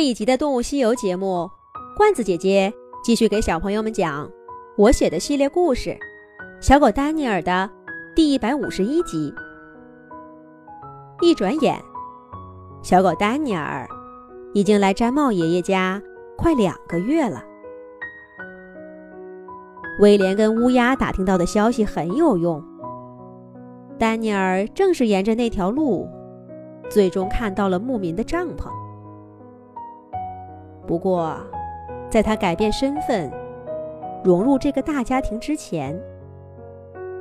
这一集的《动物西游》节目，罐子姐姐继续给小朋友们讲我写的系列故事《小狗丹尼尔》的第一百五十一集。一转眼，小狗丹尼尔已经来毡帽爷爷家快两个月了。威廉跟乌鸦打听到的消息很有用，丹尼尔正是沿着那条路，最终看到了牧民的帐篷。不过，在他改变身份、融入这个大家庭之前，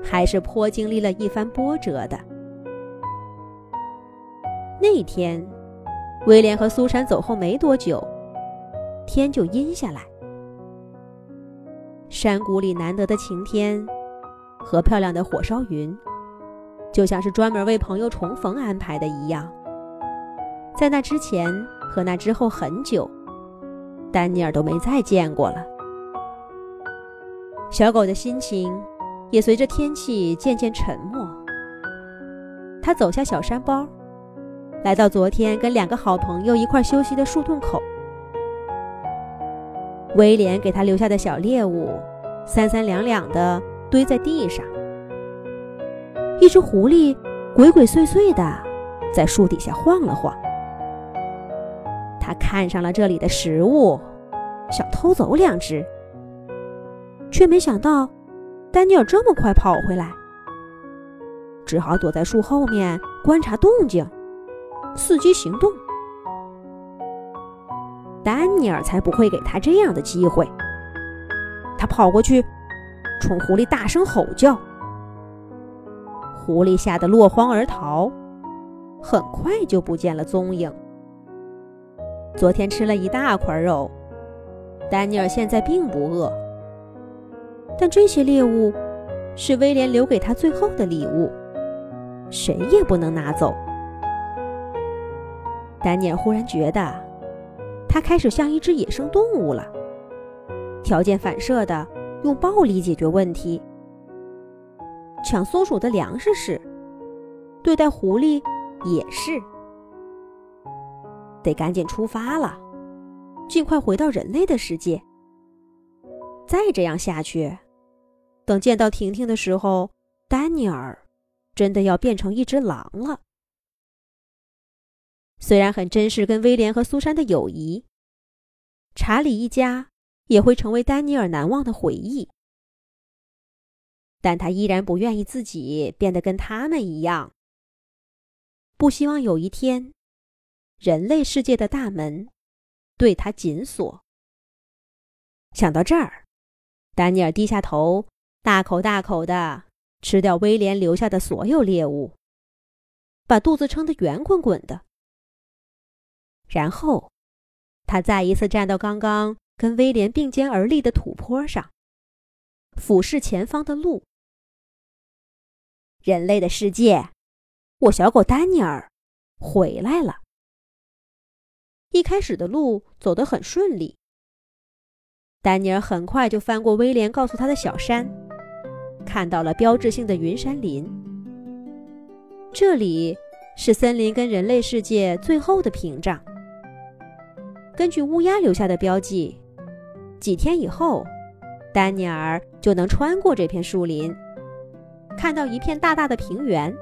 还是颇经历了一番波折的。那天，威廉和苏珊走后没多久，天就阴下来。山谷里难得的晴天和漂亮的火烧云，就像是专门为朋友重逢安排的一样。在那之前和那之后很久。丹尼尔都没再见过了。小狗的心情也随着天气渐渐沉默。他走下小山包，来到昨天跟两个好朋友一块休息的树洞口。威廉给他留下的小猎物，三三两两的堆在地上。一只狐狸鬼鬼祟祟的在树底下晃了晃。他看上了这里的食物，想偷走两只，却没想到丹尼尔这么快跑回来，只好躲在树后面观察动静，伺机行动。丹尼尔才不会给他这样的机会，他跑过去，冲狐狸大声吼叫，狐狸吓得落荒而逃，很快就不见了踪影。昨天吃了一大块肉，丹尼尔现在并不饿。但这些猎物是威廉留给他最后的礼物，谁也不能拿走。丹尼尔忽然觉得，他开始像一只野生动物了，条件反射的用暴力解决问题。抢松鼠的粮食是，对待狐狸也是。得赶紧出发了，尽快回到人类的世界。再这样下去，等见到婷婷的时候，丹尼尔真的要变成一只狼了。虽然很珍视跟威廉和苏珊的友谊，查理一家也会成为丹尼尔难忘的回忆，但他依然不愿意自己变得跟他们一样，不希望有一天。人类世界的大门对他紧锁。想到这儿，丹尼尔低下头，大口大口的吃掉威廉留下的所有猎物，把肚子撑得圆滚滚的。然后，他再一次站到刚刚跟威廉并肩而立的土坡上，俯视前方的路。人类的世界，我小狗丹尼尔回来了。一开始的路走得很顺利，丹尼尔很快就翻过威廉告诉他的小山，看到了标志性的云杉林。这里是森林跟人类世界最后的屏障。根据乌鸦留下的标记，几天以后，丹尼尔就能穿过这片树林，看到一片大大的平原。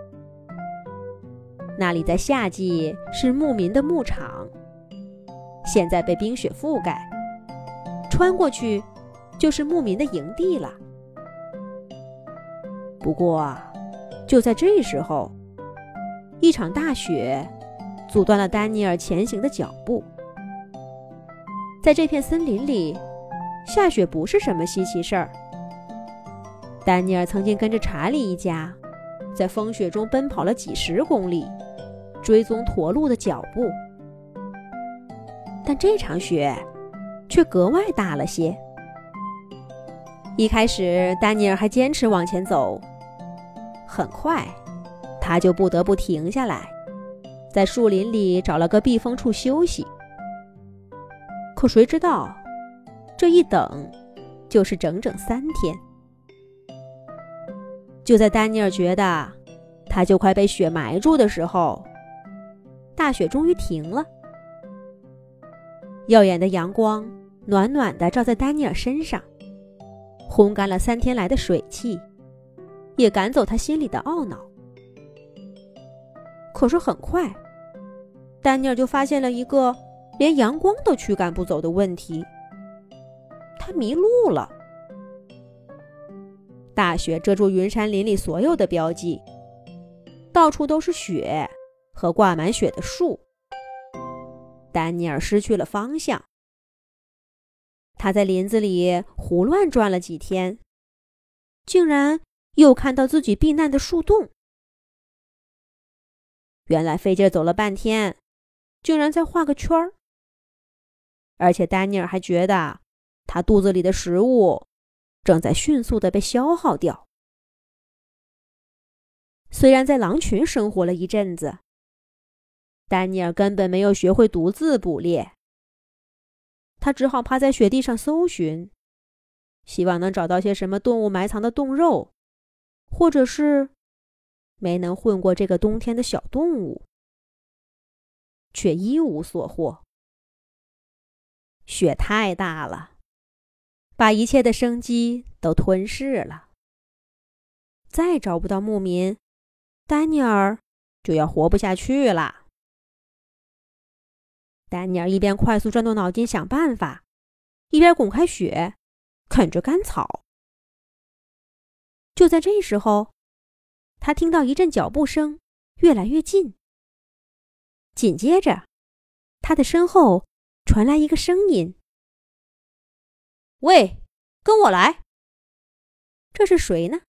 那里在夏季是牧民的牧场。现在被冰雪覆盖，穿过去就是牧民的营地了。不过，就在这时候，一场大雪阻断了丹尼尔前行的脚步。在这片森林里，下雪不是什么稀奇事儿。丹尼尔曾经跟着查理一家，在风雪中奔跑了几十公里，追踪驼鹿的脚步。但这场雪却格外大了些。一开始，丹尼尔还坚持往前走，很快，他就不得不停下来，在树林里找了个避风处休息。可谁知道，这一等就是整整三天。就在丹尼尔觉得他就快被雪埋住的时候，大雪终于停了。耀眼的阳光暖暖的照在丹尼尔身上，烘干了三天来的水汽，也赶走他心里的懊恼。可是很快，丹尼尔就发现了一个连阳光都驱赶不走的问题：他迷路了。大雪遮住云山林里所有的标记，到处都是雪和挂满雪的树。丹尼尔失去了方向。他在林子里胡乱转了几天，竟然又看到自己避难的树洞。原来费劲走了半天，竟然在画个圈儿。而且丹尼尔还觉得他肚子里的食物正在迅速的被消耗掉。虽然在狼群生活了一阵子。丹尼尔根本没有学会独自捕猎，他只好趴在雪地上搜寻，希望能找到些什么动物埋藏的冻肉，或者是没能混过这个冬天的小动物，却一无所获。雪太大了，把一切的生机都吞噬了。再找不到牧民，丹尼尔就要活不下去了。丹尼尔一边快速转动脑筋想办法，一边滚开雪，啃着干草。就在这时候，他听到一阵脚步声越来越近。紧接着，他的身后传来一个声音：“喂，跟我来！”这是谁呢？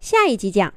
下一集讲。